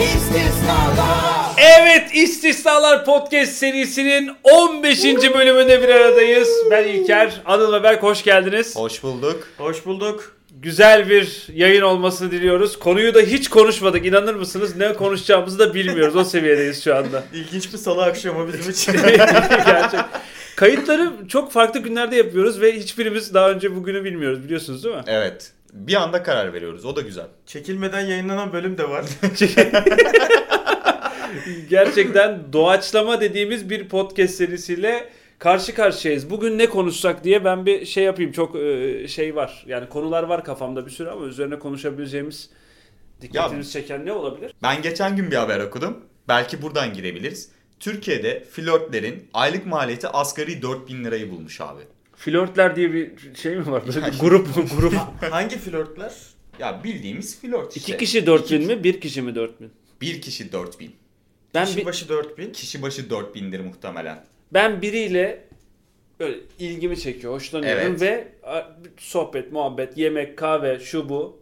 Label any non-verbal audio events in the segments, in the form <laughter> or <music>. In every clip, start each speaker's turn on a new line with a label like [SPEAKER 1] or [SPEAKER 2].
[SPEAKER 1] İstisnalar
[SPEAKER 2] Evet İstisnalar Podcast serisinin 15. bölümünde bir aradayız. Ben İlker, Anıl ve Berk hoş geldiniz.
[SPEAKER 3] Hoş bulduk.
[SPEAKER 4] Hoş bulduk.
[SPEAKER 2] Güzel bir yayın olmasını diliyoruz. Konuyu da hiç konuşmadık inanır mısınız? Ne konuşacağımızı da bilmiyoruz. O seviyedeyiz şu anda. <laughs>
[SPEAKER 4] İlginç bir salı akşamı bizim <laughs> için.
[SPEAKER 2] Gerçek. Kayıtları çok farklı günlerde yapıyoruz ve hiçbirimiz daha önce bugünü bilmiyoruz biliyorsunuz değil mi?
[SPEAKER 3] Evet. Bir anda karar veriyoruz. O da güzel.
[SPEAKER 4] Çekilmeden yayınlanan bölüm de var. <laughs>
[SPEAKER 2] Gerçekten doğaçlama dediğimiz bir podcast serisiyle karşı karşıyayız. Bugün ne konuşsak diye ben bir şey yapayım. Çok e, şey var. Yani konular var kafamda bir sürü ama üzerine konuşabileceğimiz dikkatinizi çeken ne olabilir?
[SPEAKER 3] Ben geçen gün bir haber okudum. Belki buradan girebiliriz. Türkiye'de flörtlerin aylık maliyeti asgari 4000 lirayı bulmuş abi.
[SPEAKER 2] Flörtler diye bir şey mi var? Böyle bir grup mu? <laughs> Grup.
[SPEAKER 4] Hangi flörtler?
[SPEAKER 3] Ya bildiğimiz flört işte.
[SPEAKER 2] İki kişi 4000 mi? Bir kişi mi 4000?
[SPEAKER 3] Bir kişi 4000.
[SPEAKER 2] Ben
[SPEAKER 4] Kişi
[SPEAKER 2] bir,
[SPEAKER 4] başı 4000.
[SPEAKER 3] Kişi başı 4000'dir muhtemelen.
[SPEAKER 2] ben biriyle böyle ilgimi çekiyor, hoşlanıyorum
[SPEAKER 3] Evet.
[SPEAKER 2] ve sohbet, muhabbet, yemek, kahve, şu bu.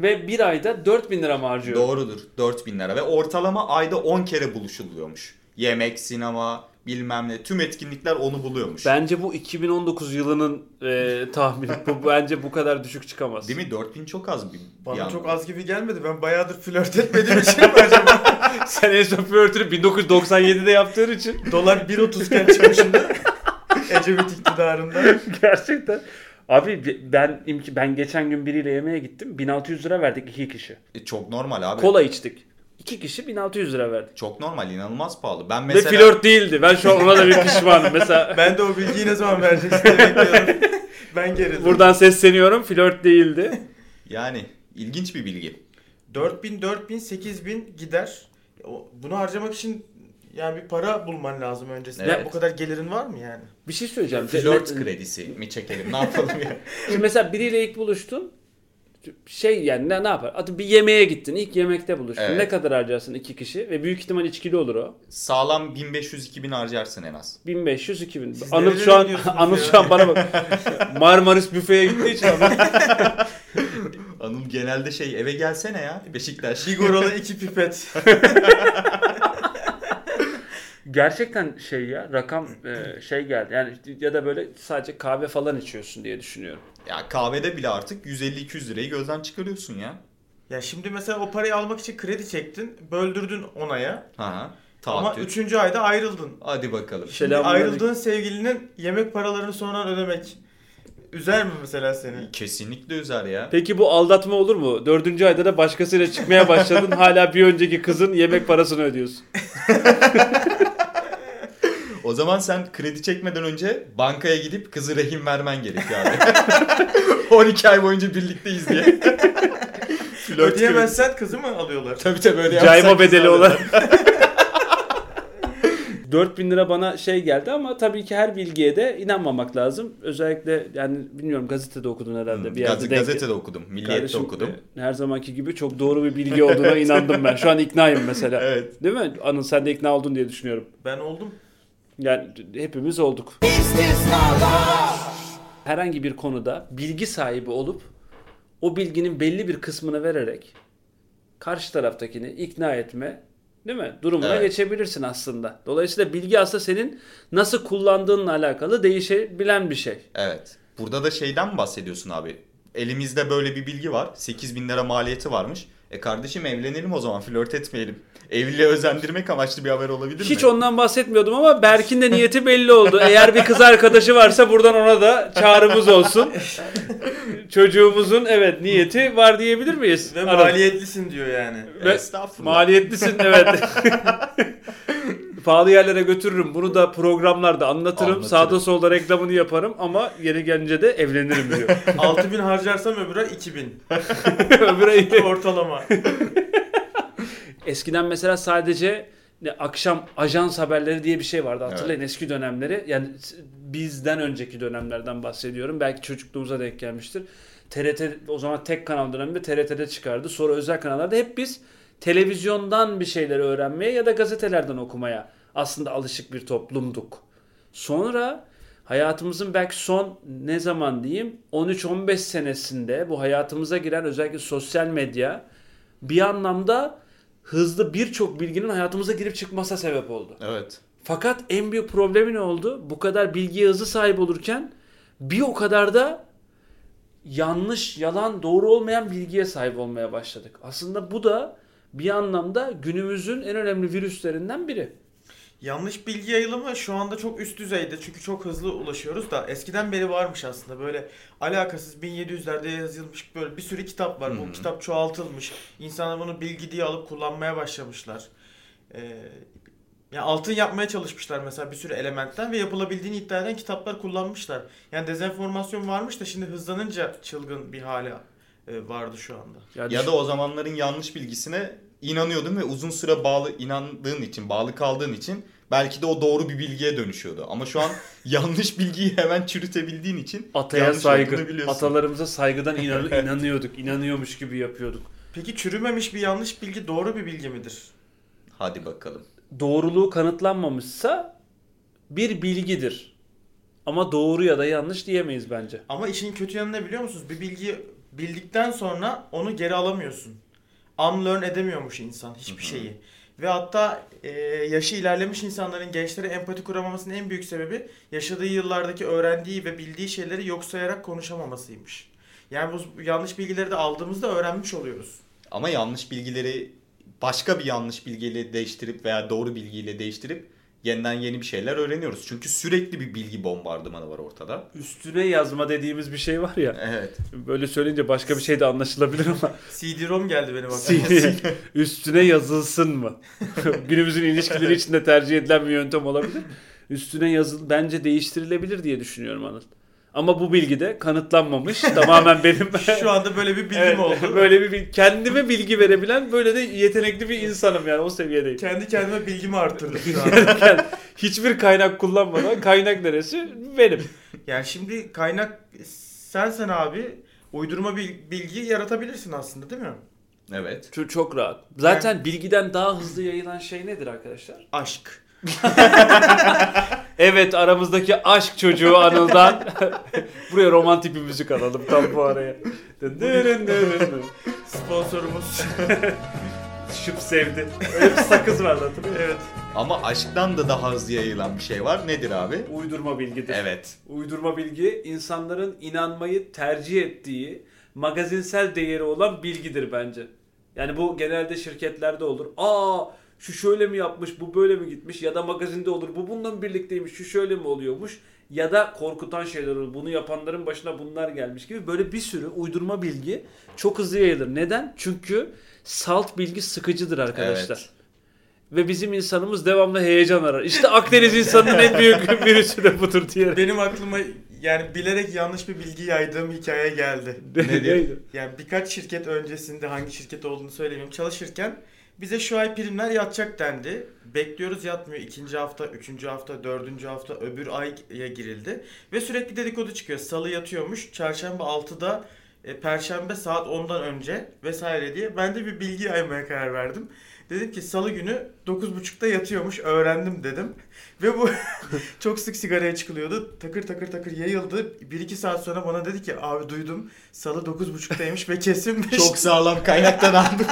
[SPEAKER 2] Ve bir ayda 4000 lira mı harcıyorum?
[SPEAKER 3] Doğrudur. 4000 lira ve ortalama ayda 10 kere buluşuluyormuş. Yemek, sinema, bilmem ne tüm etkinlikler onu buluyormuş.
[SPEAKER 2] Bence bu 2019 yılının e, tahmini. Bu <laughs> bence bu kadar düşük çıkamaz.
[SPEAKER 3] Değil mi? 4000 çok az bir
[SPEAKER 4] Bana
[SPEAKER 3] bir
[SPEAKER 4] çok az gibi gelmedi. Ben bayağıdır flört etmediğim için mi acaba? <laughs> <laughs>
[SPEAKER 2] Sen en son flörtünü 1997'de yaptığın için
[SPEAKER 4] Dolar 1.30 iken çıkmışında. Ecevit iktidarında.
[SPEAKER 2] gerçekten. Abi ben ben geçen gün biriyle yemeğe gittim. 1600 lira verdik iki kişi.
[SPEAKER 3] E, çok normal abi.
[SPEAKER 2] Kola içtik. İki kişi 1600 lira verdik.
[SPEAKER 3] Çok normal, inanılmaz pahalı. Ben
[SPEAKER 2] Ve
[SPEAKER 3] mesela
[SPEAKER 2] flört değildi. Ben şu an ona da bir <laughs> pişmanım. Mesela <laughs>
[SPEAKER 4] Ben de o bilgiyi ne zaman vereceksin diye bekliyordum. <laughs> ben gerildim.
[SPEAKER 2] buradan sesleniyorum. Flört değildi.
[SPEAKER 3] yani ilginç bir bilgi.
[SPEAKER 4] 4000, 4000, 8000 gider. Bunu harcamak için yani bir para bulman lazım öncesinde.
[SPEAKER 3] Evet.
[SPEAKER 4] Bu kadar gelirin var mı yani?
[SPEAKER 2] Bir şey söyleyeceğim.
[SPEAKER 3] Flört kredisi mi çekelim? Ne yapalım ya?
[SPEAKER 2] Şimdi mesela biriyle ilk buluştun. Şey yani ne, ne yapar? Atıp bir yemeğe gittin. İlk yemekte buluştun.
[SPEAKER 3] Evet.
[SPEAKER 2] Ne kadar harcarsın iki kişi? Ve büyük ihtimal içkili olur o.
[SPEAKER 3] Sağlam 1500-2000 harcarsın en az.
[SPEAKER 2] 1500 2000.
[SPEAKER 4] Siz
[SPEAKER 2] Anıl
[SPEAKER 4] nerelere
[SPEAKER 2] şu an Anıl şu an bana bak. Marmaris büfeye gittiği için ama. <laughs>
[SPEAKER 3] Anıl genelde şey eve gelsene ya Beşiktaş.
[SPEAKER 4] Figuralı iki pipet. <laughs>
[SPEAKER 2] Gerçekten şey ya rakam e, şey geldi. Yani ya da böyle sadece kahve falan içiyorsun diye düşünüyorum.
[SPEAKER 3] ya kahvede bile artık 150-200 lirayı gözden çıkarıyorsun ya.
[SPEAKER 4] Ya şimdi mesela o parayı almak için kredi çektin, böldürdün onaya.
[SPEAKER 3] Ha.
[SPEAKER 4] Ama
[SPEAKER 3] Taahhüt.
[SPEAKER 4] üçüncü ayda ayrıldın.
[SPEAKER 3] Hadi bakalım.
[SPEAKER 4] Şimdi ayrıldığın sevgilinin yemek paralarını sonradan ödemek üzer mi mesela seni?
[SPEAKER 3] Kesinlikle üzer ya.
[SPEAKER 2] Peki bu aldatma olur mu? Dördüncü ayda da başkasıyla çıkmaya başladın. hala bir önceki kızın yemek parasını ödüyorsun. <laughs>
[SPEAKER 3] O zaman sen kredi çekmeden önce bankaya gidip kızı rehin vermen gerekiyor abi. <laughs> 12 ay boyunca birlikteyiz diye. <laughs> Flört
[SPEAKER 4] Ödeyemezsen kızı mı alıyorlar?
[SPEAKER 3] Tabii tabii öyle
[SPEAKER 2] Cayma bedeli olarak. 4000 <laughs> lira bana şey geldi ama tabii ki her bilgiye de inanmamak lazım. Özellikle yani bilmiyorum gazetede okudun herhalde. bir yerde
[SPEAKER 3] Gaz-
[SPEAKER 2] denk-
[SPEAKER 3] gazetede okudum. Milliyet'te
[SPEAKER 2] Kardeşim,
[SPEAKER 3] okudum.
[SPEAKER 2] e, Her zamanki gibi çok doğru bir bilgi olduğuna inandım ben. Şu an iknayım mesela.
[SPEAKER 3] Evet.
[SPEAKER 2] Değil mi? Anıl sen de ikna oldun diye düşünüyorum.
[SPEAKER 4] Ben oldum.
[SPEAKER 2] Yani hepimiz olduk.
[SPEAKER 1] İstisnalar
[SPEAKER 2] Herhangi bir konuda bilgi sahibi olup o bilginin belli bir kısmını vererek karşı taraftakini ikna etme değil mi? Durumuna
[SPEAKER 3] Evet.
[SPEAKER 2] geçebilirsin aslında. Dolayısıyla bilgi aslında senin nasıl kullandığınla alakalı değişebilen bir şey.
[SPEAKER 3] Evet. Burada da şeyden bahsediyorsun abi? Elimizde böyle bir bilgi var. 8 bin lira maliyeti varmış. E kardeşim evlenelim o zaman flört etmeyelim. Evliliğe özendirmek amaçlı bir haber olabilir mi?
[SPEAKER 2] Hiç ondan bahsetmiyordum ama Berk'in de niyeti belli oldu. Eğer bir kız arkadaşı varsa buradan ona da çağrımız olsun. Çocuğumuzun evet niyeti var diyebilir miyiz?
[SPEAKER 4] Ve maliyetlisin diyor yani.
[SPEAKER 2] Ve
[SPEAKER 3] Estağfurullah.
[SPEAKER 2] Maliyetlisin evet. <laughs> Pahalı yerlere götürürüm. Bunu da programlarda anlatırım.
[SPEAKER 3] Anlatırım.
[SPEAKER 2] Sağda solda reklamını yaparım ama yeri gelince de evlenirim diyor. <laughs>
[SPEAKER 4] 6000 harcarsam öbür ay 2000.
[SPEAKER 2] Öbür ay-
[SPEAKER 4] Ortalama.
[SPEAKER 2] Eskiden mesela sadece ne, akşam ajans haberleri diye bir şey vardı. Hatırlayın eski dönemleri. Yani bizden önceki dönemlerden bahsediyorum. Belki çocukluğumuza denk gelmiştir. TRT o zaman tek kanal döneminde TRT'de çıkardı. Sonra özel kanallarda hep biz televizyondan bir şeyleri öğrenmeye ya da gazetelerden okumaya aslında alışık bir toplumduk. Sonra hayatımızın belki son ne zaman diyeyim 13-15 senesinde bu hayatımıza giren özellikle sosyal medya bir anlamda hızlı birçok bilginin hayatımıza girip çıkmasına sebep oldu.
[SPEAKER 3] Evet.
[SPEAKER 2] Fakat en büyük problemi ne oldu? Bu kadar bilgiye hızlı sahip olurken bir o kadar da yanlış, yalan, doğru olmayan bilgiye sahip olmaya başladık. Aslında bu da bir anlamda günümüzün en önemli virüslerinden biri.
[SPEAKER 4] Yanlış bilgi yayılımı şu anda çok üst düzeyde çünkü çok hızlı ulaşıyoruz da eskiden beri varmış aslında böyle alakasız 1700'lerde yazılmış böyle bir sürü kitap var.
[SPEAKER 3] Hı hı.
[SPEAKER 4] Bu kitap çoğaltılmış. İnsanlar bunu bilgi diye alıp kullanmaya başlamışlar. Ee, yani altın yapmaya çalışmışlar mesela bir sürü elementten ve yapılabildiğini iddia eden kitaplar kullanmışlar. Yani dezenformasyon varmış da şimdi hızlanınca çılgın bir hale e, vardı şu anda.
[SPEAKER 2] Yani
[SPEAKER 3] Ya da o zamanların yanlış bilgisine inanıyordun ve uzun süre bağlı inandığın için, bağlı kaldığın için belki de o doğru bir bilgiye dönüşüyordu. Ama şu an <laughs> yanlış bilgiyi hemen çürütebildiğin için
[SPEAKER 2] ataya
[SPEAKER 3] yanlış
[SPEAKER 2] saygı, atalarımıza saygıdan inan- <laughs> inanıyorduk, inanıyormuş gibi yapıyorduk.
[SPEAKER 4] Peki çürümemiş bir yanlış bilgi doğru bir bilgi midir?
[SPEAKER 3] Hadi bakalım.
[SPEAKER 2] Doğruluğu kanıtlanmamışsa bir bilgidir. Ama doğru ya da yanlış diyemeyiz bence.
[SPEAKER 4] Ama işin kötü yanı ne biliyor musunuz? Bir bilgiyi bildikten sonra onu geri alamıyorsun. Unlearn edemiyormuş insan hiçbir şeyi. Ve hatta e, yaşı ilerlemiş insanların gençlere empati kuramamasının en büyük sebebi yaşadığı yıllardaki öğrendiği ve bildiği şeyleri yok sayarak konuşamamasıymış. Yani bu yanlış bilgileri de aldığımızda öğrenmiş oluyoruz.
[SPEAKER 3] Ama yanlış bilgileri başka bir yanlış bilgiyle değiştirip veya doğru bilgiyle değiştirip yeniden yeni bir şeyler öğreniyoruz. Çünkü sürekli bir bilgi bombardımanı var ortada.
[SPEAKER 2] Üstüne yazma dediğimiz bir şey var ya.
[SPEAKER 3] Evet.
[SPEAKER 2] Böyle söyleyince başka bir şey de anlaşılabilir ama
[SPEAKER 4] CD-ROM geldi benim aklıma. <laughs>
[SPEAKER 2] üstüne yazılsın mı? <laughs> Günümüzün ilişkileri içinde tercih edilen bir yöntem olabilir. Üstüne yazıl bence değiştirilebilir diye düşünüyorum Anıl. Ama bu bilgi de kanıtlanmamış. Tamamen benim <laughs>
[SPEAKER 4] Şu anda böyle bir bilgim
[SPEAKER 2] Evet,
[SPEAKER 4] oldu.
[SPEAKER 2] Böyle bir bil- kendime bilgi verebilen böyle de yetenekli bir insanım yani o seviyedeyim.
[SPEAKER 4] Kendi kendime bilgimi arttırdım şu an. <laughs>
[SPEAKER 2] Yani hiçbir kaynak kullanmadan kaynak neresi? Benim.
[SPEAKER 4] Yani şimdi kaynak sensen abi uydurma bil- bilgi yaratabilirsin aslında değil mi?
[SPEAKER 3] Evet.
[SPEAKER 2] Çok, çok rahat. Zaten bilgiden daha hızlı yayılan şey nedir arkadaşlar?
[SPEAKER 4] Aşk. <laughs>
[SPEAKER 2] Evet aramızdaki aşk çocuğu Anıl'dan. <laughs> Buraya romantik bir müzik alalım tam bu araya. <laughs>
[SPEAKER 4] Sponsorumuz. <laughs>
[SPEAKER 2] Şıp sevdi. Öyle bir sakız hatırlıyor musun?
[SPEAKER 4] evet.
[SPEAKER 3] Ama aşktan da daha hızlı yayılan bir şey var. Nedir abi?
[SPEAKER 2] Uydurma bilgidir.
[SPEAKER 3] Evet.
[SPEAKER 2] Uydurma bilgi insanların inanmayı tercih ettiği magazinsel değeri olan bilgidir bence. Yani bu genelde şirketlerde olur. Aa şu şöyle mi yapmış, bu böyle mi gitmiş ya da magazinde olur. Bu bununla birlikteymiş, şu şöyle mi oluyormuş ya da korkutan şeyler olur. Bunu yapanların başına bunlar gelmiş gibi böyle bir sürü uydurma bilgi çok hızlı yayılır. Neden? Çünkü salt bilgi sıkıcıdır arkadaşlar.
[SPEAKER 3] Evet.
[SPEAKER 2] Ve bizim insanımız devamlı heyecan arar. İşte Akdeniz insanının en büyük <laughs> virüsü de budur diyerek.
[SPEAKER 4] Benim aklıma yani bilerek yanlış bir bilgi yaydığım hikaye geldi.
[SPEAKER 3] Nedir? <laughs>
[SPEAKER 4] Yani birkaç şirket öncesinde hangi şirket olduğunu söylemiyorum. Çalışırken bize şu ay primler yatacak dendi. Bekliyoruz yatmıyor. İkinci hafta, üçüncü hafta, dördüncü hafta öbür aya girildi. Ve sürekli dedikodu çıkıyor. Salı yatıyormuş. Çarşamba 6'da e, Perşembe saat 10'dan önce vesaire diye. Ben de bir bilgi yaymaya karar verdim. Dedim ki salı günü 9.30'da yatıyormuş öğrendim dedim. <laughs> Ve bu <laughs> çok sık sigaraya çıkılıyordu. Takır takır takır yayıldı. 1-2 saat sonra bana dedi ki abi duydum salı 9.30'daymış ve kesinmiş.
[SPEAKER 3] Çok sağlam kaynaktan <laughs> aldım.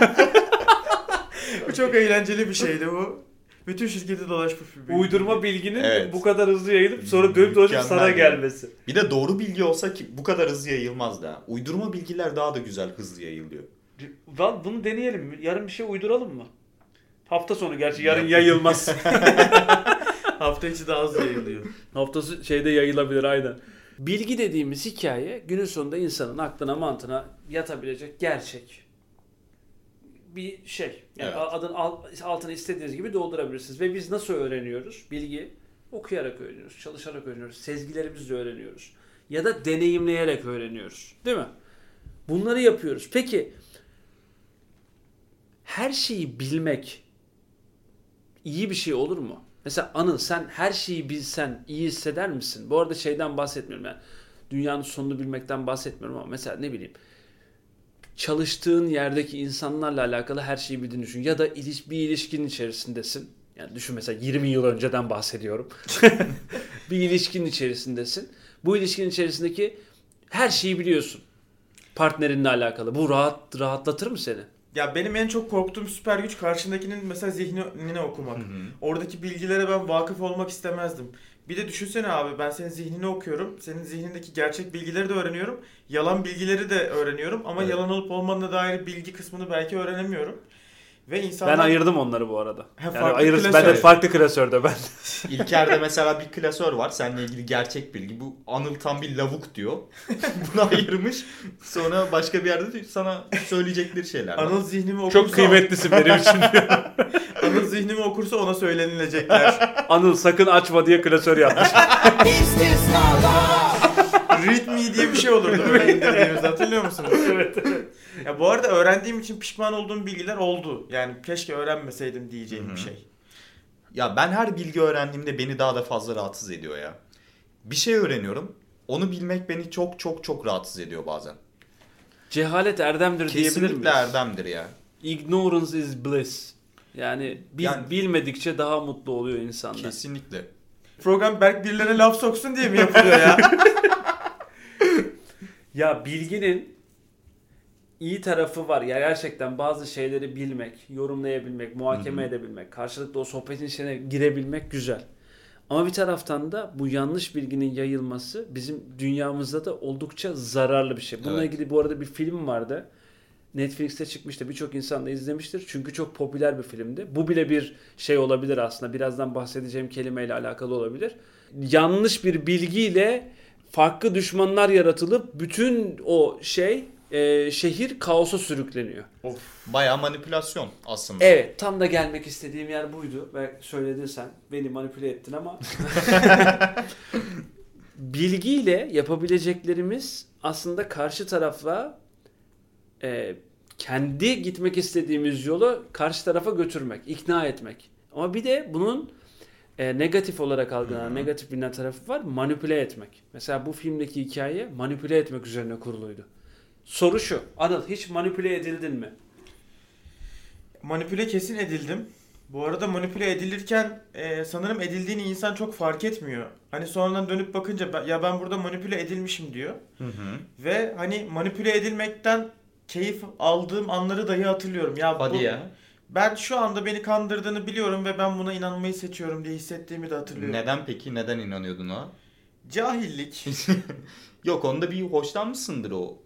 [SPEAKER 4] Bu çok eğlenceli bir şeydi bu. Bütün şirketi dolaşmış bir bilgi.
[SPEAKER 2] Uydurma bilginin
[SPEAKER 3] Evet.
[SPEAKER 2] bu kadar hızlı yayılıp sonra dönüp dolaşıp sana gelmesi.
[SPEAKER 3] Bir de doğru bilgi olsa ki bu kadar hızlı yayılmaz da. Uydurma bilgiler daha da güzel hızlı yayılıyor.
[SPEAKER 2] Lan bunu deneyelim mi? Yarın bir şey uyduralım mı? Hafta sonu gerçi yarın yayılmaz. <laughs> <laughs>
[SPEAKER 4] Hafta içi daha hızlı yayılıyor.
[SPEAKER 2] Haftası şeyde yayılabilir aynen. Bilgi dediğimiz hikaye günün sonunda insanın aklına mantığına yatabilecek gerçek bir şey. Yani
[SPEAKER 3] Evet.
[SPEAKER 2] adın al- altını istediğiniz gibi doldurabilirsiniz. Ve biz nasıl öğreniyoruz? Bilgi okuyarak öğreniyoruz, çalışarak öğreniyoruz, sezgilerimizle öğreniyoruz. Ya da deneyimleyerek öğreniyoruz. Değil mi? Bunları yapıyoruz. Peki her şeyi bilmek iyi bir şey olur mu? Mesela Anıl sen her şeyi bilsen iyi hisseder misin? Bu arada şeyden bahsetmiyorum yani. Dünyanın sonunu bilmekten bahsetmiyorum ama mesela ne bileyim çalıştığın yerdeki insanlarla alakalı her şeyi bildiğini düşün. Ya da iliş, bir ilişkinin içerisindesin. Yani düşün mesela 20 yıl önceden bahsediyorum. <laughs> bir ilişkinin içerisindesin. Bu ilişkinin içerisindeki her şeyi biliyorsun. Partnerinle alakalı. Bu rahat rahatlatır mı seni?
[SPEAKER 4] Ya benim en çok korktuğum süper güç karşındakinin mesela zihnini okumak. Oradaki bilgilere ben vakıf olmak istemezdim. Bir de düşünsene abi ben senin zihnini okuyorum. Senin zihnindeki gerçek bilgileri de öğreniyorum. Yalan bilgileri de öğreniyorum ama
[SPEAKER 3] Evet.
[SPEAKER 4] yalan olup olmadığına dair bilgi kısmını belki öğrenemiyorum. Ve insanlar
[SPEAKER 2] Ben ayırdım onları bu arada.
[SPEAKER 4] Ha,
[SPEAKER 2] Yani ayırız,
[SPEAKER 4] klasör.
[SPEAKER 2] ben de farklı klasörde ben. <laughs>
[SPEAKER 3] İlker'de mesela bir klasör var. Seninle ilgili gerçek bilgi. Bu Anıl tam bir lavuk diyor. <laughs> Bunu ayırmış. Sonra başka bir yerde de sana söyleyecekleri şeyler var.
[SPEAKER 4] Anıl zihnimi okursa
[SPEAKER 2] Çok kıymetlisin benim için. <laughs>
[SPEAKER 4] Anıl zihnimi okursa ona söylenilecekler. <laughs>
[SPEAKER 2] Anıl sakın açma diye klasör yapmış.
[SPEAKER 1] İstisnalar.
[SPEAKER 4] Read me diye bir şey olurdu böyle indirdiğimizde hatırlıyor musunuz?
[SPEAKER 2] evet evet.
[SPEAKER 4] Ya bu arada öğrendiğim için pişman olduğum bilgiler oldu. Yani keşke öğrenmeseydim diyeceğim bir şey.
[SPEAKER 3] Ya ben her bilgi öğrendiğimde beni daha da fazla rahatsız ediyor ya. Bir şey öğreniyorum. Onu bilmek beni çok çok çok rahatsız ediyor bazen.
[SPEAKER 2] Cehalet erdemdir diyebilir
[SPEAKER 3] Kesinlikle
[SPEAKER 2] miyiz?
[SPEAKER 3] erdemdir ya.
[SPEAKER 2] Ignorance is bliss. Yani biz
[SPEAKER 3] Yani-
[SPEAKER 2] bilmedikçe daha mutlu oluyor insanlar.
[SPEAKER 3] Kesinlikle.
[SPEAKER 4] Program Berk birilerine laf soksun diye mi yapılıyor ya? <laughs>
[SPEAKER 2] Ya bilginin iyi tarafı var. Ya gerçekten bazı şeyleri bilmek, yorumlayabilmek, muhakeme
[SPEAKER 3] Hı hı.
[SPEAKER 2] edebilmek, karşılıklı o sohbetin içine girebilmek güzel. Ama bir taraftan da bu yanlış bilginin yayılması bizim dünyamızda da oldukça zararlı bir şey. Bununla
[SPEAKER 3] Evet.
[SPEAKER 2] ilgili bu arada bir film vardı. Netflix'te çıkmıştı. Birçok insan da izlemiştir. Çünkü çok popüler bir filmdi. Bu bile bir şey olabilir aslında. Birazdan bahsedeceğim kelimeyle alakalı olabilir. Yanlış bir bilgiyle farklı düşmanlar yaratılıp bütün o şey e, şehir kaosa sürükleniyor.
[SPEAKER 3] Bayağı manipülasyon aslında.
[SPEAKER 2] Evet tam da gelmek istediğim yer buydu. Belki söyledin sen. Beni manipüle ettin ama. <laughs> Bilgiyle yapabileceklerimiz aslında karşı tarafla e, kendi gitmek istediğimiz yolu karşı tarafa götürmek, ikna etmek. Ama bir de bunun e, negatif olarak algılanan, negatif bilinen tarafı var. Manipüle etmek. Mesela bu filmdeki hikaye manipüle etmek üzerine kuruluydu. Soru şu. Anıl hiç manipüle edildin mi?
[SPEAKER 4] manipüle kesin edildim. Bu arada manipüle edilirken e, sanırım edildiğini insan çok fark etmiyor. Hani sonradan dönüp bakınca "Ben- ya ben burada manipüle edilmişim diyor.
[SPEAKER 3] Hı hı.
[SPEAKER 4] Ve hani manipüle edilmekten keyif aldığım anları dahi hatırlıyorum. Ya
[SPEAKER 3] Hadi
[SPEAKER 4] bu-
[SPEAKER 3] ya.
[SPEAKER 4] Ben şu anda beni kandırdığını biliyorum ve ben buna inanmayı seçiyorum diye hissettiğimi de hatırlıyorum.
[SPEAKER 3] Neden peki? Neden inanıyordun o?
[SPEAKER 4] Cahillik. <laughs>
[SPEAKER 3] Yok onda bir hoşlanmışsındır o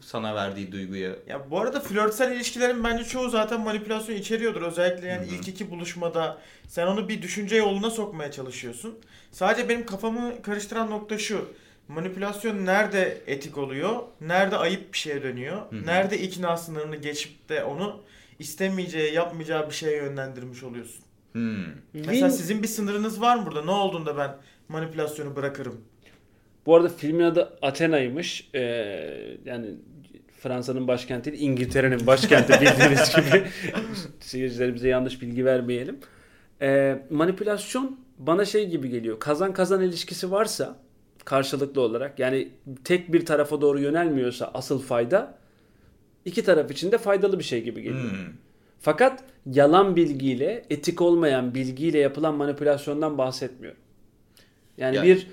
[SPEAKER 3] sana verdiği duyguya.
[SPEAKER 4] ya bu arada flörtsel ilişkilerin bence çoğu zaten manipülasyon içeriyordur. Özellikle yani
[SPEAKER 3] Hı hı.
[SPEAKER 4] ilk iki buluşmada sen onu bir düşünce yoluna sokmaya çalışıyorsun. Sadece benim kafamı karıştıran nokta şu. Manipülasyon nerede etik oluyor? Nerede ayıp bir şeye dönüyor?
[SPEAKER 3] Hı hı.
[SPEAKER 4] Nerede ikna sınırını geçip de onu istemeyeceği, yapmayacağı bir şeye yönlendirmiş oluyorsun?
[SPEAKER 3] Hmm.
[SPEAKER 4] Mesela
[SPEAKER 2] Win-
[SPEAKER 4] sizin bir sınırınız var mı burada? Ne olduğunda ben manipülasyonu bırakırım?
[SPEAKER 2] Bu arada filmin adı Athena'ymış. Ee, yani Fransa'nın başkenti değil, İngiltere'nin başkenti <laughs> bildiğiniz gibi. Seyircilerimize yanlış bilgi vermeyelim. Ee, manipülasyon bana şey gibi geliyor. Kazan kazan ilişkisi varsa karşılıklı olarak yani tek bir tarafa doğru yönelmiyorsa asıl fayda iki taraf için de faydalı bir şey gibi geliyor.
[SPEAKER 3] Hmm.
[SPEAKER 2] Fakat yalan bilgiyle, etik olmayan bilgiyle yapılan manipülasyondan bahsetmiyorum. Yani
[SPEAKER 3] Yani-
[SPEAKER 2] bir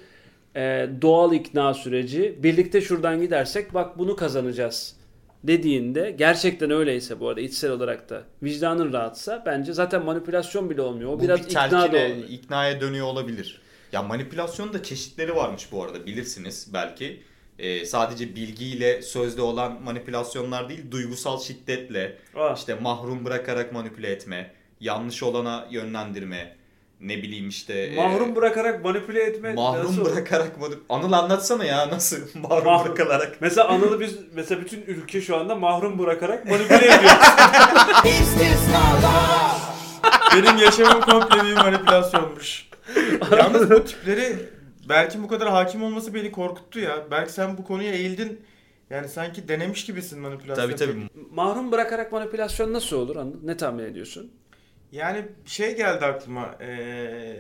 [SPEAKER 2] e, doğal ikna süreci, birlikte şuradan gidersek bak bunu kazanacağız dediğinde gerçekten öyleyse bu arada içsel olarak da vicdanın rahatsa bence zaten manipülasyon bile olmuyor. O
[SPEAKER 3] Bu
[SPEAKER 2] biraz
[SPEAKER 3] bir
[SPEAKER 2] ikna da oluyor.
[SPEAKER 3] iknaya dönüyor olabilir. Ya manipülasyonun da çeşitleri varmış bu arada bilirsiniz belki. Ee, sadece bilgiyle sözde olan manipülasyonlar değil, duygusal şiddetle,
[SPEAKER 2] Ah.
[SPEAKER 3] işte mahrum bırakarak manipüle etme, yanlış olana yönlendirme, ne bileyim işte. e,
[SPEAKER 2] Mahrum bırakarak manipüle etme
[SPEAKER 3] mahrum
[SPEAKER 2] nasıl
[SPEAKER 3] bırakarak manip- Anıl anlatsana ya nasıl <laughs> mahrum,
[SPEAKER 2] Mahrum-
[SPEAKER 3] bırakılarak.
[SPEAKER 2] Mesela Anıl'ı biz mesela bütün ülke şu anda mahrum bırakarak manipüle <laughs> ediyor.
[SPEAKER 1] İstisnalar.
[SPEAKER 4] Benim yaşamım komple bir manipülasyonmuş. <laughs> Yalnız bu <laughs> tipleri Berk'in bu kadar hakim olması beni korkuttu ya. Berk sen bu konuya eğildin. Yani sanki denemiş gibisin manipülasyon.
[SPEAKER 3] Tabii tabii.
[SPEAKER 2] mahrum bırakarak manipülasyon nasıl olur? Ne tahmin ediyorsun?
[SPEAKER 4] Yani şey geldi aklıma. Ee,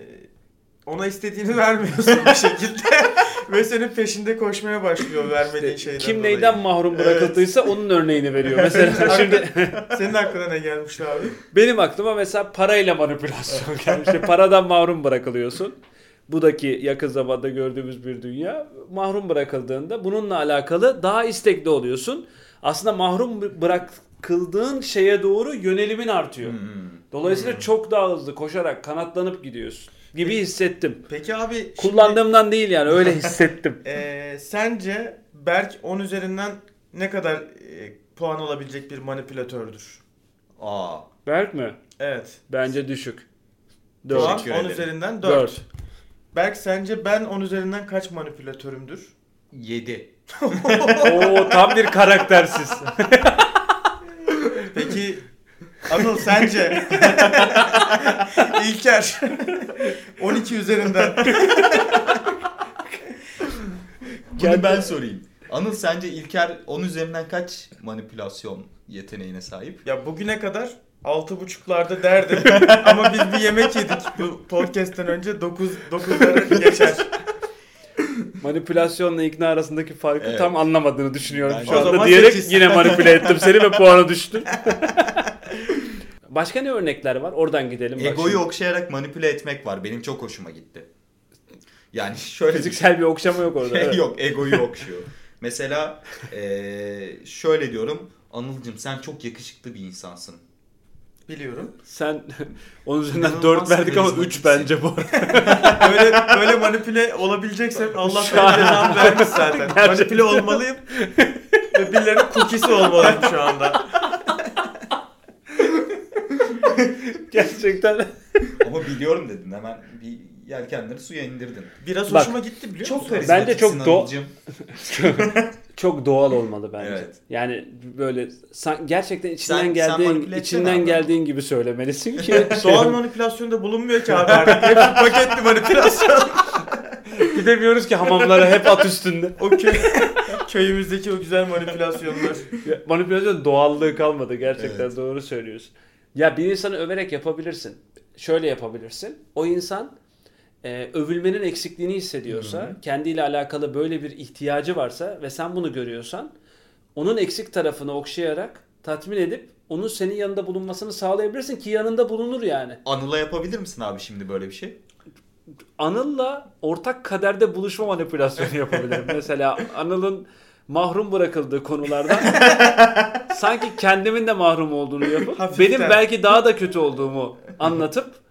[SPEAKER 4] ona istediğini vermiyorsun bir şekilde. <laughs> Ve senin peşinde koşmaya başlıyor vermediğin şeyden
[SPEAKER 2] Kim
[SPEAKER 4] dolayı.
[SPEAKER 2] neyden mahrum bırakıldıysa onun örneğini veriyor. Mesela şimdi
[SPEAKER 4] Senin aklına ne gelmişti abi?
[SPEAKER 2] benim aklıma mesela parayla manipülasyon gelmişti. Paradan mahrum bırakılıyorsun. Budaki yakın zamanda gördüğümüz bir dünya mahrum bırakıldığında bununla alakalı daha istekli oluyorsun. Aslında mahrum bırak kıldığın şeye doğru yönelimin artıyor.
[SPEAKER 3] Hmm.
[SPEAKER 2] Dolayısıyla çok daha hızlı koşarak kanatlanıp gidiyorsun gibi hissettim.
[SPEAKER 4] Peki abi şimdi,
[SPEAKER 2] Kullandığımdan değil yani öyle <laughs> hissettim.
[SPEAKER 4] eee, sence Berk 10 üzerinden ne kadar eee, puan alabilecek bir manipülatördür?
[SPEAKER 3] Aa.
[SPEAKER 2] Berk mi?
[SPEAKER 4] Evet.
[SPEAKER 2] Bence düşük.
[SPEAKER 4] Puan
[SPEAKER 2] 4.
[SPEAKER 3] Teşekkür
[SPEAKER 4] 10
[SPEAKER 3] ederim.
[SPEAKER 4] üzerinden 4.
[SPEAKER 2] 4.
[SPEAKER 4] Berk sence ben 10 üzerinden kaç manipülatörümdür?
[SPEAKER 3] 7. <laughs>
[SPEAKER 2] Oo tam bir karaktersiz. <laughs>
[SPEAKER 4] Anıl sence? <laughs> İlker 12 üzerinden.
[SPEAKER 3] Bunu
[SPEAKER 2] Kendi-
[SPEAKER 3] ben sorayım. Anıl sence İlker 10 üzerinden kaç manipülasyon yeteneğine sahip?
[SPEAKER 4] Ya bugüne kadar 6.5'larda derdim <laughs> ama biz bir yemek yedik bu podcast'ten önce 9 9'lara geçer.
[SPEAKER 2] Manipülasyonla ikna arasındaki farkı
[SPEAKER 3] Evet.
[SPEAKER 2] tam anlamadığını düşünüyorum
[SPEAKER 3] Bence-
[SPEAKER 2] şu
[SPEAKER 4] O
[SPEAKER 2] anda
[SPEAKER 4] zaman
[SPEAKER 2] diyerek
[SPEAKER 4] sekiz.
[SPEAKER 2] yine manipüle ettim seni ve puanı düştün. <laughs> Başka ne örnekler var? Oradan gidelim.
[SPEAKER 3] Egoyu
[SPEAKER 2] şimdi.
[SPEAKER 3] okşayarak manipüle etmek var. Benim çok hoşuma gitti. Yani <laughs> şöyle
[SPEAKER 2] Fiziksel bir okşama yok orada. evet. <laughs>
[SPEAKER 3] Yok egoyu okşuyor. Mesela eee, şöyle diyorum. Anılcım sen çok yakışıklı bir insansın.
[SPEAKER 4] Biliyorum.
[SPEAKER 2] Sen <laughs> onun üzerinden
[SPEAKER 3] İnanılmaz
[SPEAKER 2] 4 verdik ama 3
[SPEAKER 3] karizmatiksin.
[SPEAKER 2] bence bu arada.
[SPEAKER 4] Böyle böyle manipüle olabileceksem Allah bana cezamı vermiş zaten. Manipüle olmalıyım. Ve birilerinin cookie'si olmalıyım şu anda. <laughs>
[SPEAKER 2] Gerçekten.
[SPEAKER 3] Ama biliyorum dedin hemen bir yelkenleri suya indirdin.
[SPEAKER 4] Biraz
[SPEAKER 2] Bak,
[SPEAKER 4] hoşuma gitti biliyor
[SPEAKER 3] Çok
[SPEAKER 4] musun?
[SPEAKER 2] Bence çok do-. <laughs> Çok doğal olmalı bence.
[SPEAKER 3] Evet.
[SPEAKER 2] Yani böyle san- gerçekten içinden
[SPEAKER 3] Sen- sen
[SPEAKER 2] geldiğin
[SPEAKER 3] etsene
[SPEAKER 2] içinden
[SPEAKER 3] abi.
[SPEAKER 2] geldiğin gibi söylemelisin ki <laughs>
[SPEAKER 4] Doğal manipülasyonda bulunmuyor ki abi artık. Hepsi paketli manipülasyon.
[SPEAKER 2] gidemiyoruz ki hamamlara hep at üstünde.
[SPEAKER 4] O köy, köyümüzdeki o güzel manipülasyonlar.
[SPEAKER 2] Manipülasyon doğallığı kalmadı gerçekten
[SPEAKER 3] Evet.
[SPEAKER 2] doğru söylüyorsun. Ya bir insanı överek yapabilirsin. Şöyle yapabilirsin. O insan e, övülmenin eksikliğini hissediyorsa, kendiyle alakalı böyle bir ihtiyacı varsa ve sen bunu görüyorsan onun eksik tarafını okşayarak tatmin edip onun senin yanında bulunmasını sağlayabilirsin ki yanında bulunur yani.
[SPEAKER 3] Anıl'a yapabilir misin abi şimdi böyle bir şey?
[SPEAKER 2] Anıl'la ortak kaderde buluşma manipülasyonu yapabilirim. <laughs> Mesela Anıl'ın mahrum bırakıldığı konulardan <laughs> sanki kendimin de mahrum olduğunu yapıp
[SPEAKER 4] Hafiften.
[SPEAKER 2] benim belki daha da kötü olduğumu anlatıp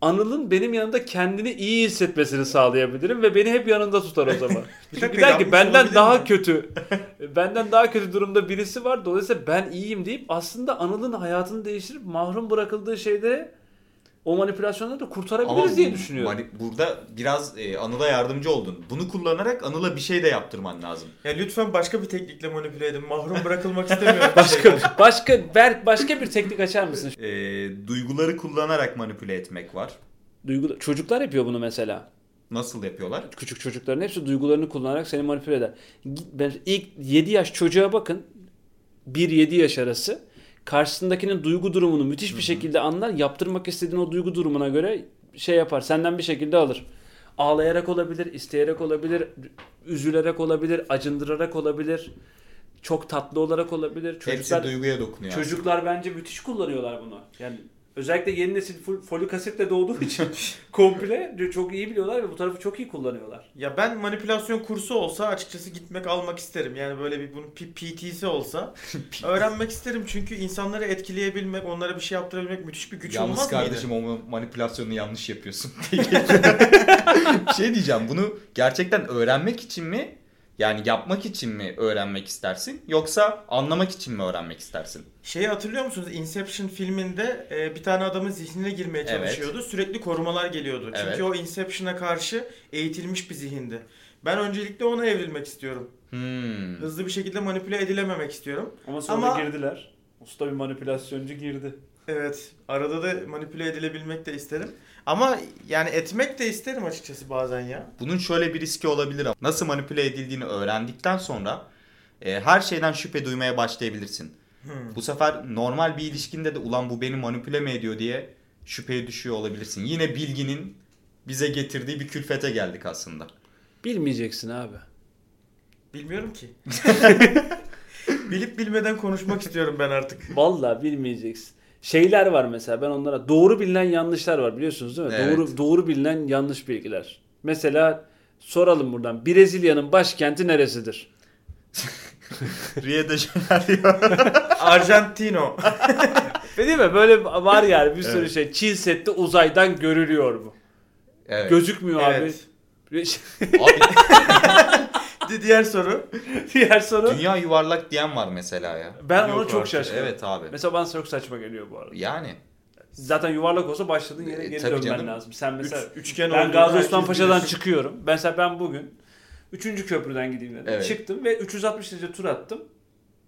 [SPEAKER 2] Anıl'ın benim yanında kendini iyi hissetmesini sağlayabilirim ve beni hep yanında tutar o zaman. <laughs>
[SPEAKER 4] Bir
[SPEAKER 2] Çünkü der ki benden daha
[SPEAKER 4] mi?
[SPEAKER 2] kötü, <laughs> benden daha kötü durumda birisi var. Dolayısıyla ben iyiyim deyip aslında Anıl'ın hayatını değiştirip mahrum bırakıldığı şeyleri o manipülasyonları da kurtarabiliriz diye
[SPEAKER 3] bu-
[SPEAKER 2] düşünüyorum.
[SPEAKER 3] mani- burada biraz e, Anıl'a yardımcı oldun. Bunu kullanarak Anıl'a bir şey de yaptırman lazım.
[SPEAKER 4] Ya lütfen başka bir teknikle manipüle edin. Mahrum bırakılmak istemiyorum. <laughs>
[SPEAKER 2] Başka başka Berk başka bir teknik açar mısın?
[SPEAKER 3] E, duyguları kullanarak manipüle etmek var.
[SPEAKER 2] Duygu çocuklar yapıyor bunu mesela.
[SPEAKER 3] Nasıl yapıyorlar?
[SPEAKER 2] Küçük çocukların hepsi duygularını kullanarak seni manipüle eder. Ben ilk 7 yaş çocuğa bakın. 1-7 yaş arası. Karşısındakinin duygu durumunu müthiş bir şekilde anlar. Yaptırmak istediğin o duygu durumuna göre şey yapar. Senden bir şekilde alır. Ağlayarak olabilir, isteyerek olabilir, üzülerek olabilir, acındırarak olabilir. Çok tatlı olarak olabilir. Çocuklar
[SPEAKER 3] Hepsi duyguya dokunuyor.
[SPEAKER 2] Çocuklar bence müthiş kullanıyorlar bunu. Yani özellikle yeni nesil full, folik asitle doğduğu <laughs> için komple çok iyi biliyorlar ve bu tarafı çok iyi kullanıyorlar.
[SPEAKER 4] Ya ben manipülasyon kursu olsa açıkçası gitmek almak isterim. Yani böyle bir bunun PT'si olsa <laughs> öğrenmek isterim. Çünkü insanları etkileyebilmek, onlara bir şey yaptırabilmek müthiş bir güç
[SPEAKER 3] Yalnız
[SPEAKER 4] olmaz
[SPEAKER 3] kardeşim
[SPEAKER 4] mıydı?
[SPEAKER 3] o manipülasyonu yanlış yapıyorsun. <laughs> şey diyeceğim bunu gerçekten öğrenmek için mi yani yapmak için mi öğrenmek istersin yoksa anlamak için mi öğrenmek istersin?
[SPEAKER 4] Şeyi hatırlıyor musunuz? Inception filminde e, bir tane adamın zihnine girmeye
[SPEAKER 3] Evet.
[SPEAKER 4] çalışıyordu. Sürekli korumalar geliyordu. Çünkü
[SPEAKER 3] Evet.
[SPEAKER 4] o Inception'a karşı eğitilmiş bir zihindi. Ben öncelikle ona evrilmek istiyorum.
[SPEAKER 3] Hmm.
[SPEAKER 4] Hızlı bir şekilde manipüle edilememek istiyorum.
[SPEAKER 2] Ama sonra
[SPEAKER 4] Ama-
[SPEAKER 2] girdiler. Usta bir manipülasyoncu girdi.
[SPEAKER 4] Evet. Arada da manipüle edilebilmek de isterim. Ama yani etmek de isterim açıkçası bazen ya.
[SPEAKER 3] Bunun şöyle bir riski olabilir ama nasıl manipüle edildiğini öğrendikten sonra e, her şeyden şüphe duymaya başlayabilirsin.
[SPEAKER 4] Hmm.
[SPEAKER 3] Bu sefer normal bir ilişkinde de ulan bu beni manipüle mi ediyor diye şüpheye düşüyor olabilirsin. Yine bilginin bize getirdiği bir külfete geldik aslında.
[SPEAKER 2] Bilmeyeceksin abi.
[SPEAKER 4] Bilmiyorum ki. <laughs> Bilip bilmeden konuşmak istiyorum ben artık.
[SPEAKER 2] Vallahi bilmeyeceksin. Şeyler var mesela ben onlara doğru bilinen yanlışlar var biliyorsunuz değil mi?
[SPEAKER 3] Evet.
[SPEAKER 2] Doğru doğru bilinen yanlış bilgiler. Mesela soralım buradan. Brezilya'nın başkenti neresidir? <laughs>
[SPEAKER 3] Rio de Janeiro. <laughs>
[SPEAKER 4] Argentino. <laughs>
[SPEAKER 2] Değil mi? Böyle var yani bir sürü
[SPEAKER 3] Evet.
[SPEAKER 2] şey. Çin Seddi uzaydan görülüyor mu?
[SPEAKER 3] Evet.
[SPEAKER 2] Gözükmüyor
[SPEAKER 4] Evet.
[SPEAKER 2] abi.
[SPEAKER 3] Abi
[SPEAKER 4] Di- Diğer soru. <laughs>
[SPEAKER 2] Diğer soru.
[SPEAKER 3] dünya yuvarlak diyen var mesela ya.
[SPEAKER 2] Ben
[SPEAKER 4] Yok
[SPEAKER 2] ona çok
[SPEAKER 4] artık.
[SPEAKER 2] şaşkınım.
[SPEAKER 3] Evet abi.
[SPEAKER 2] Mesela bana çok saçma geliyor bu arada.
[SPEAKER 3] Yani
[SPEAKER 2] Zaten yuvarlak olsa başladığın yere
[SPEAKER 3] E,
[SPEAKER 2] geri
[SPEAKER 3] tabii
[SPEAKER 2] dönmen
[SPEAKER 3] canım.
[SPEAKER 2] lazım. Sen mesela
[SPEAKER 4] Üç, üçgen
[SPEAKER 2] ben Gazi Osman Paşa'dan çıkıyorum. Mesela ben bugün 3. köprüden gideyim dedim.
[SPEAKER 3] Evet.
[SPEAKER 2] Çıktım ve 360 derece tur attım.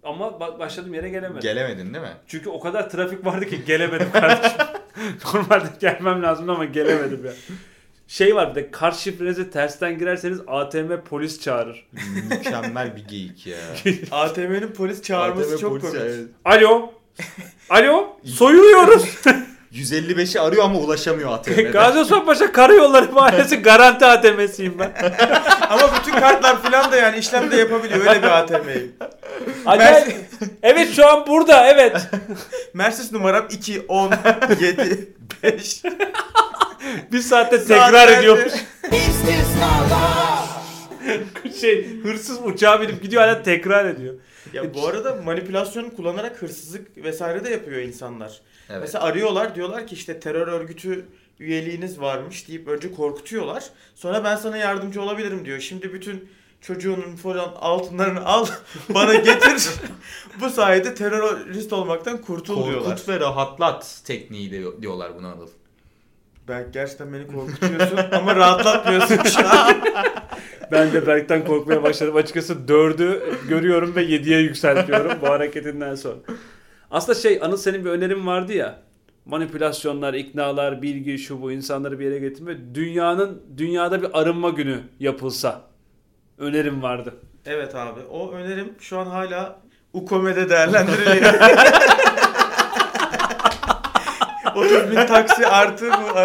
[SPEAKER 2] Ama ba- başladığım yere gelemedim.
[SPEAKER 3] gelemedin değil mi?
[SPEAKER 2] Çünkü o kadar trafik vardı ki gelemedim kardeşim. <laughs> Normalde gelmem lazımdı ama gelemedim ya. <laughs> Şey var bir de kart şifrenizi tersten girerseniz ATM polis çağırır.
[SPEAKER 3] Mükemmel bir geyik ya. <laughs>
[SPEAKER 4] ATM'nin polis çağırması
[SPEAKER 3] ATM
[SPEAKER 4] çok
[SPEAKER 3] polisi,
[SPEAKER 4] komik.
[SPEAKER 3] evet.
[SPEAKER 2] Alo. Alo. Soyuluyoruz.
[SPEAKER 3] 155'i <laughs> arıyor ama ulaşamıyor ATM'de. <laughs>
[SPEAKER 2] Gazi Osman Paşa Karayolları Mahallesi garanti ATM'siyim ben.
[SPEAKER 4] Ama bütün kartlar falan da yani işlem de yapabiliyor. Öyle bir ATM'yim.
[SPEAKER 2] Acayip. evet şu an burada evet.
[SPEAKER 4] Mercedes numaram 2, 10, 7, 5. <laughs>
[SPEAKER 2] Bir saatte tekrar
[SPEAKER 4] Saatlerce-
[SPEAKER 2] ediyormuş.
[SPEAKER 1] İstisnalar. <laughs>
[SPEAKER 2] şey hırsız uçağa binip gidiyor hala tekrar ediyor.
[SPEAKER 4] Ya bu arada manipülasyon kullanarak hırsızlık vesaire de yapıyor insanlar.
[SPEAKER 3] Evet.
[SPEAKER 4] Mesela arıyorlar diyorlar ki işte terör örgütü üyeliğiniz varmış deyip önce korkutuyorlar. Sonra ben sana yardımcı olabilirim diyor. Şimdi bütün çocuğunun falan altınlarını al <laughs> bana getir. bu sayede terörist olmaktan kurtul diyorlar.
[SPEAKER 3] Korkut ve rahatlat tekniği de diyorlar buna Anıl.
[SPEAKER 4] Belki gerçekten beni korkutuyorsun <laughs> ama rahatlatmıyorsun şu an. <laughs>
[SPEAKER 2] Ben de Berk'ten korkmaya başladım. Açıkçası 4'ü görüyorum ve 7'ye yükseltiyorum bu hareketinden sonra. Aslında şey Anıl senin bir önerin vardı ya. Manipülasyonlar, iknalar, bilgi, şu bu insanları bir yere getirme. Dünyanın dünyada bir arınma günü yapılsa. Önerim vardı.
[SPEAKER 4] Evet abi o önerim şu an hala UKOME'de değerlendiriliyor. <laughs> 30 bin taksi artı bu.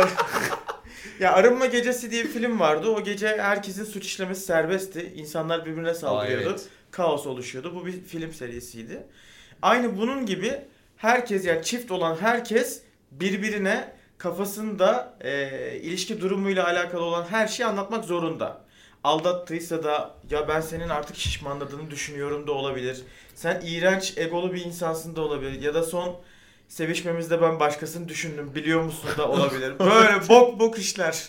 [SPEAKER 4] <laughs> ya Arınma Gecesi diye bir film vardı. O gece herkesin suç işlemesi serbestti. İnsanlar birbirine saldırıyordu.
[SPEAKER 3] evet.
[SPEAKER 4] Kaos oluşuyordu. Bu bir film serisiydi. Aynı bunun gibi herkes yani çift olan herkes birbirine kafasında e, ilişki durumuyla alakalı olan her şeyi anlatmak zorunda. Aldattıysa da ya ben senin artık şişmanladığını düşünüyorum da olabilir. Sen iğrenç egolu bir insansın da olabilir. Ya da son sevişmemizde ben başkasını düşündüm biliyor musun da olabilir. Böyle bok bok işler. <laughs>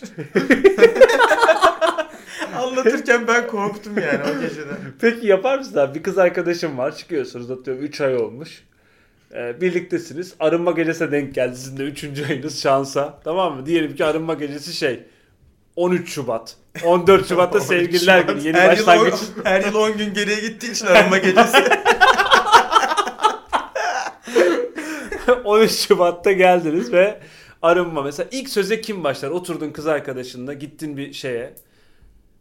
[SPEAKER 4] Anlatırken ben korktum yani o gecede.
[SPEAKER 2] Peki yapar mısın abi? Bir kız arkadaşım var. Çıkıyorsunuz atıyorum 3 ay olmuş. Ee, birliktesiniz. Arınma gecesine denk geldi. Sizin de 3. ayınız şansa. Tamam mı? Diyelim ki arınma gecesi şey 13 Şubat. 14 Şubat'ta
[SPEAKER 4] 13 <laughs>
[SPEAKER 2] sevgililer
[SPEAKER 4] Şubat.
[SPEAKER 2] günü. Yeni
[SPEAKER 4] her yıl,
[SPEAKER 2] başlangıç.
[SPEAKER 4] on- her yıl 10 gün geriye gittiği için arınma gecesi. <laughs>
[SPEAKER 2] 13 Şubat'ta geldiniz ve arınma. Mesela ilk söze kim başlar? Oturdun kız arkadaşınla gittin bir şeye.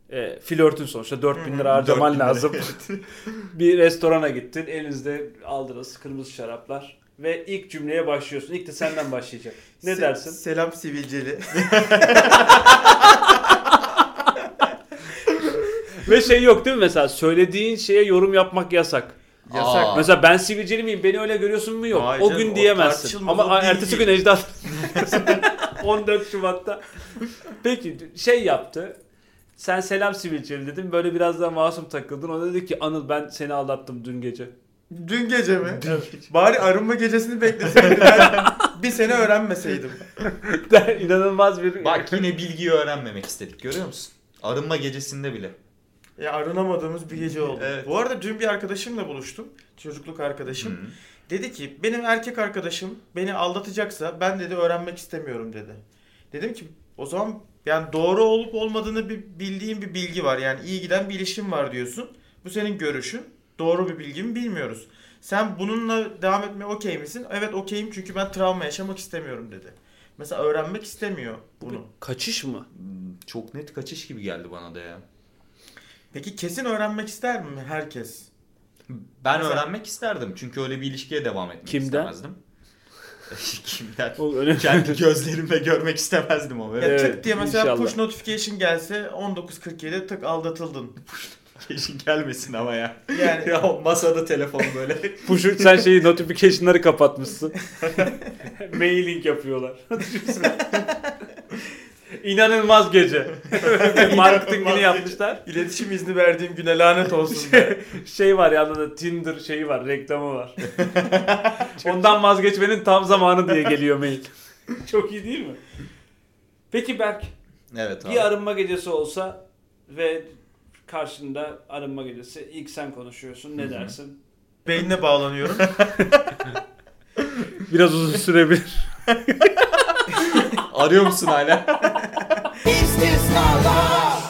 [SPEAKER 2] E, flörtün sonuçta 4000 lira harcaman
[SPEAKER 3] 4000 lira,
[SPEAKER 2] lazım. <laughs> bir restorana gittin. Elinizde aldınız kırmızı şaraplar. Ve ilk cümleye başlıyorsun. İlk de senden başlayacak. Ne
[SPEAKER 4] Se-
[SPEAKER 2] dersin?
[SPEAKER 4] Selam sivilceli. <laughs>
[SPEAKER 2] Ve şey yok değil mi mesela? Söylediğin şeye yorum yapmak yasak.
[SPEAKER 4] Yasak.
[SPEAKER 3] Aa.
[SPEAKER 2] Mesela ben sivilceli miyim? Beni öyle görüyorsun mu? Yok.
[SPEAKER 4] Hayır
[SPEAKER 2] o
[SPEAKER 4] canım,
[SPEAKER 2] gün
[SPEAKER 4] o
[SPEAKER 2] diyemezsin.
[SPEAKER 4] tartışılmaz,
[SPEAKER 2] Ama
[SPEAKER 4] o değil
[SPEAKER 2] ertesi gün
[SPEAKER 4] değil.
[SPEAKER 2] Ejder 14 Şubat'ta. Peki şey yaptı. Sen selam sivilceli dedin. Böyle biraz daha masum takıldın. O dedi ki Anıl ben seni aldattım dün gece.
[SPEAKER 4] Dün gece mi? Bari arınma gecesini bekleseydim ben bir sene öğrenmeseydim. <laughs>
[SPEAKER 2] İnanılmaz bir...
[SPEAKER 3] Bak yine bilgiyi öğrenmemek istedik görüyor musun? Arınma gecesinde bile.
[SPEAKER 4] Ya arınamadığımız bir gece oldu.
[SPEAKER 3] Evet.
[SPEAKER 4] Bu arada dün bir arkadaşımla buluştum. Çocukluk arkadaşım.
[SPEAKER 3] Hı.
[SPEAKER 4] Dedi ki benim erkek arkadaşım beni aldatacaksa ben dedi öğrenmek istemiyorum dedi. Dedim ki o zaman yani doğru olup olmadığını bir bildiğin bir bilgi var. Yani iyi giden bir ilişkin var diyorsun. Bu senin görüşün. Doğru bir bilgi mi bilmiyoruz. Sen bununla devam etmeye okey misin? Evet okeyim çünkü ben travma yaşamak istemiyorum dedi. Mesela öğrenmek istemiyor bunu.
[SPEAKER 2] Kaçış mı?
[SPEAKER 3] Hmm, Çok net kaçış gibi geldi bana da ya.
[SPEAKER 4] Peki kesin öğrenmek ister mi herkes?
[SPEAKER 3] Ben
[SPEAKER 4] Mesela-
[SPEAKER 3] öğrenmek isterdim çünkü öyle bir ilişkiye devam etmek
[SPEAKER 2] Kimden?
[SPEAKER 3] istemezdim. <laughs> Kimden?
[SPEAKER 2] O önemli.
[SPEAKER 3] Kendi gözlerimle görmek istemezdim o
[SPEAKER 4] Ya
[SPEAKER 3] böyle.
[SPEAKER 2] Evet,
[SPEAKER 4] tık diye mesela
[SPEAKER 2] inşallah.
[SPEAKER 4] push notification gelse 19.47'de tık aldatıldın. <laughs>
[SPEAKER 3] Keşin gelmesin ama ya.
[SPEAKER 4] Yani
[SPEAKER 3] ya masada telefonu böyle. <laughs>
[SPEAKER 2] Push, sen şeyi notification'ları kapatmışsın. Mailing yapıyorlar. İnanılmaz gece. <laughs> Marketingini yapmışlar.
[SPEAKER 4] İletişim izni verdiğim güne lanet olsun be. <laughs>
[SPEAKER 2] Şey var yanında da Tinder şeyi var, reklamı var. <laughs> Ondan vazgeçmenin tam zamanı diye geliyor mail. Çok iyi değil mi? Peki Berk,
[SPEAKER 3] Evet abi.
[SPEAKER 2] bir arınma gecesi olsa ve karşında arınma gecesi ilk sen konuşuyorsun. Ne dersin?
[SPEAKER 4] Beynine bağlanıyorum.
[SPEAKER 2] Biraz uzun sürebilir.
[SPEAKER 3] Arıyor musun hala?
[SPEAKER 1] İstisnalar.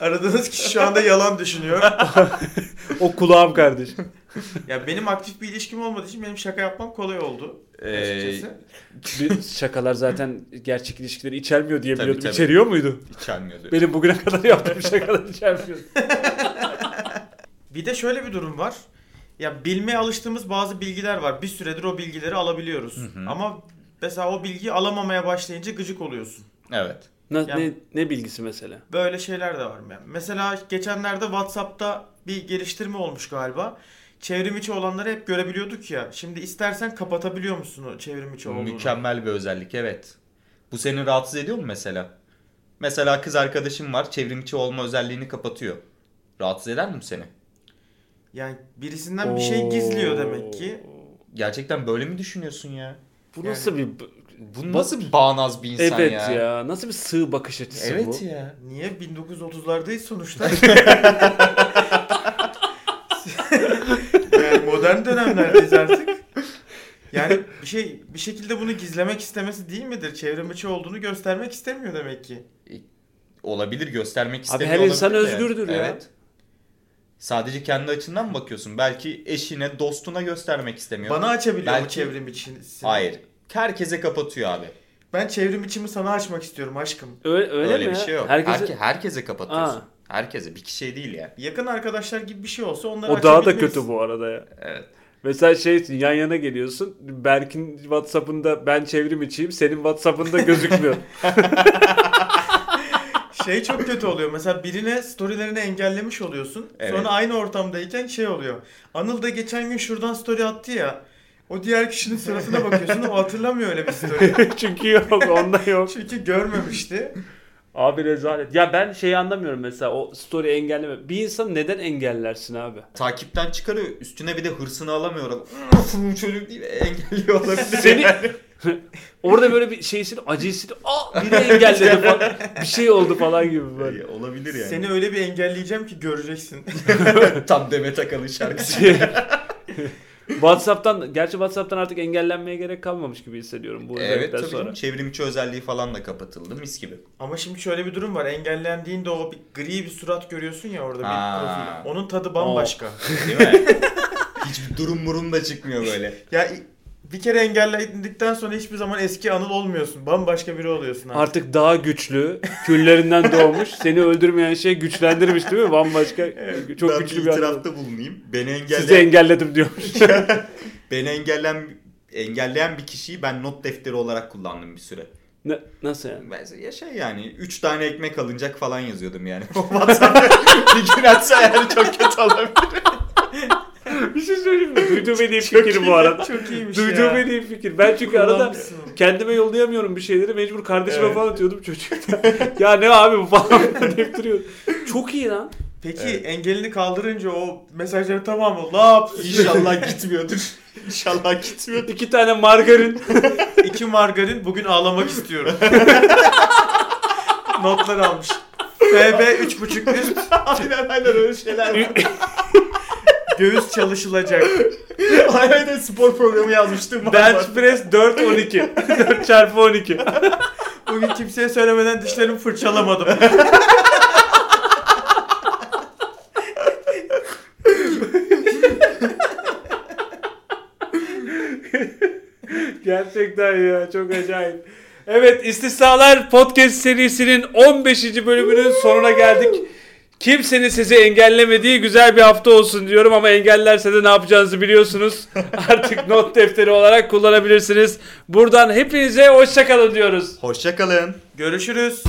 [SPEAKER 4] Aradığınız kişi şu anda yalan düşünüyor. <laughs>
[SPEAKER 2] o kulağım kardeş.
[SPEAKER 4] Ya benim aktif bir ilişkim olmadığı için benim şaka yapmam kolay oldu.
[SPEAKER 3] Ee.
[SPEAKER 2] Bir şakalar zaten gerçek ilişkileri içermiyor diye
[SPEAKER 3] Tabii,
[SPEAKER 2] biliyordum.
[SPEAKER 3] tabii.
[SPEAKER 2] İçeriyor muydu?
[SPEAKER 3] İçermiyordu.
[SPEAKER 2] Benim bugüne kadar yaptığım şakalar içermiyor. <laughs>
[SPEAKER 4] Bir de şöyle bir durum var. Ya bilmeye alıştığımız bazı bilgiler var. Bir süredir o bilgileri alabiliyoruz.
[SPEAKER 3] hı.
[SPEAKER 4] Ama mesela o bilgiyi alamamaya başlayınca gıcık oluyorsun.
[SPEAKER 3] Evet.
[SPEAKER 2] Ne,
[SPEAKER 4] Yani-
[SPEAKER 2] ne, ne bilgisi mesela?
[SPEAKER 4] Böyle şeyler de var. Yani mesela geçenlerde WhatsApp'ta bir geliştirme olmuş galiba. Çevrim içi olanları hep görebiliyorduk ya. Şimdi istersen kapatabiliyor musun o çevrim içi olduğunu?
[SPEAKER 3] Mükemmel bir özellik evet. Bu seni rahatsız ediyor mu mesela? Mesela kız arkadaşım var çevrimçi olma özelliğini kapatıyor. Rahatsız eder mi bu seni?
[SPEAKER 4] Yani birisinden bir şey gizliyor demek ki.
[SPEAKER 3] Gerçekten böyle mi düşünüyorsun ya?
[SPEAKER 2] Bu nasıl bir...
[SPEAKER 3] Bu nasıl bir bağnaz bir insan
[SPEAKER 2] evet
[SPEAKER 3] ya?
[SPEAKER 2] ya. Nasıl bir sığ bakış açısı bu?
[SPEAKER 3] Evet ya.
[SPEAKER 4] Niye? 1930'lardayız sonuçta. <laughs> <laughs> yani modern dönemlerdeyiz artık. Yani bir şey bir şekilde bunu gizlemek istemesi değil midir? Çevrim içi olduğunu göstermek istemiyor demek ki.
[SPEAKER 3] Olabilir göstermek
[SPEAKER 2] Abi
[SPEAKER 3] istemiyor
[SPEAKER 2] her insan
[SPEAKER 3] de.
[SPEAKER 2] özgürdür ya.
[SPEAKER 3] Evet. Sadece kendi açından mı bakıyorsun? Belki eşine, dostuna göstermek istemiyor.
[SPEAKER 4] Bana açabiliyor mu
[SPEAKER 3] Belki-
[SPEAKER 4] çevrim içini?
[SPEAKER 3] Hayır. Herkese kapatıyor abi.
[SPEAKER 4] Ben çevrim içimi sana açmak istiyorum aşkım.
[SPEAKER 2] Öyle, öyle,
[SPEAKER 3] Öyle
[SPEAKER 2] mi?
[SPEAKER 3] bir şey yok.
[SPEAKER 2] Herkese...
[SPEAKER 3] Herke- herkese kapatıyorsun.
[SPEAKER 2] Aa.
[SPEAKER 3] Herkese. Bir kişiye değil ya.
[SPEAKER 4] Yakın arkadaşlar gibi bir şey olsa onları
[SPEAKER 2] O daha da kötü bu arada ya.
[SPEAKER 3] Evet.
[SPEAKER 2] Mesela şeysin yan yana geliyorsun. Berk'in Whatsapp'ında ben çevrim içiyim. Senin Whatsapp'ında gözükmüyor. <laughs>
[SPEAKER 4] Şey çok kötü oluyor. Mesela birine storylerini engellemiş oluyorsun.
[SPEAKER 3] Evet.
[SPEAKER 4] Sonra aynı ortamdayken şey oluyor. Anıl da geçen gün şuradan story attı ya. O diğer kişinin sırasına bakıyorsun o hatırlamıyor öyle bir story. <laughs>
[SPEAKER 2] Çünkü yok onda yok.
[SPEAKER 4] Çünkü görmemişti.
[SPEAKER 2] Abi rezalet. Ya ben şeyi anlamıyorum mesela o story engelleme. Bir insanı neden engellersin abi?
[SPEAKER 3] Takipten çıkarıyor. Üstüne bir de hırsını alamıyor. adam. <laughs> Bu çocuk değil engelliyor <laughs> olabilir.
[SPEAKER 2] Seni
[SPEAKER 3] yani.
[SPEAKER 2] orada böyle bir şeysin acıyısın. Aa biri engelledi falan. Bir şey oldu falan gibi böyle.
[SPEAKER 3] olabilir yani.
[SPEAKER 4] Seni öyle bir engelleyeceğim ki göreceksin.
[SPEAKER 3] Tam Demet Akalın şarkısı.
[SPEAKER 2] WhatsApp'tan gerçi WhatsApp'tan artık engellenmeye gerek kalmamış gibi hissediyorum bu
[SPEAKER 3] evet tabii
[SPEAKER 2] sonra.
[SPEAKER 3] canım. Çevrim içi özelliği falan da kapatıldı. Mis gibi.
[SPEAKER 4] Ama şimdi şöyle bir durum var. Engellendiğinde o bir gri bir surat görüyorsun ya orada bir
[SPEAKER 3] Ha.
[SPEAKER 4] profil. Onun tadı bambaşka.
[SPEAKER 3] Değil mi? <laughs> Hiçbir durum murum da çıkmıyor böyle.
[SPEAKER 4] Ya bir kere engellendikten sonra hiçbir zaman eski Anıl olmuyorsun. Bambaşka biri oluyorsun artık.
[SPEAKER 2] Artık daha güçlü, küllerinden doğmuş. Seni öldürmeyen şey güçlendirmiş değil mi? Bambaşka, çok
[SPEAKER 3] ben
[SPEAKER 2] güçlü
[SPEAKER 3] bir
[SPEAKER 2] bir adam.
[SPEAKER 3] itirafta bulunayım. Beni engelleyen,
[SPEAKER 2] Sizi engelledim diyormuş. <laughs>
[SPEAKER 3] beni engelleyen, engelleyen bir kişiyi ben not defteri olarak kullandım bir süre.
[SPEAKER 2] Ne, nasıl yani?
[SPEAKER 3] Ben ya şey yani 3 tane ekmek alınacak falan yazıyordum yani. <laughs> O WhatsApp'ta bir gün atsa yani çok kötü olabilir. <laughs>
[SPEAKER 2] bir şey söyleyeyim mi? Duyduğum en iyi fikir bu arada.
[SPEAKER 4] Çok iyiymiş
[SPEAKER 2] Duyduğum
[SPEAKER 4] ya.
[SPEAKER 2] en iyi fikir. Ben çünkü arada kendime yollayamıyorum bir şeyleri. Mecbur kardeşime
[SPEAKER 3] Evet.
[SPEAKER 2] falan atıyordum çocuk. <laughs> ya ne abi bu falan <laughs> deyip duruyor. Çok iyi lan.
[SPEAKER 4] Peki
[SPEAKER 3] Evet.
[SPEAKER 4] engelini kaldırınca o mesajların tamamı lap
[SPEAKER 3] İnşallah gitmiyordur. İnşallah gitmiyordur.
[SPEAKER 2] İki tane margarin.
[SPEAKER 4] iki margarin bugün ağlamak istiyorum. Notlar almış. FB 3.5 üst
[SPEAKER 3] aynen aynen öyle şeyler var.
[SPEAKER 4] Göğüs çalışılacak. <laughs>
[SPEAKER 3] aynen spor programı yazmıştım.
[SPEAKER 2] Bench press 4 12. 4 çarpı 12.
[SPEAKER 4] Bugün kimseye söylemeden dişlerimi fırçalamadım. <laughs>
[SPEAKER 2] Gerçekten ya çok acayip. Evet İstisnalar Podcast serisinin 15. bölümünün sonuna geldik. Kimsenin sizi engellemediği güzel bir hafta olsun diyorum ama engellerse de ne yapacağınızı biliyorsunuz. <laughs> Artık not defteri olarak kullanabilirsiniz. Buradan hepinize hoşçakalın diyoruz.
[SPEAKER 3] Hoşçakalın.
[SPEAKER 4] Görüşürüz.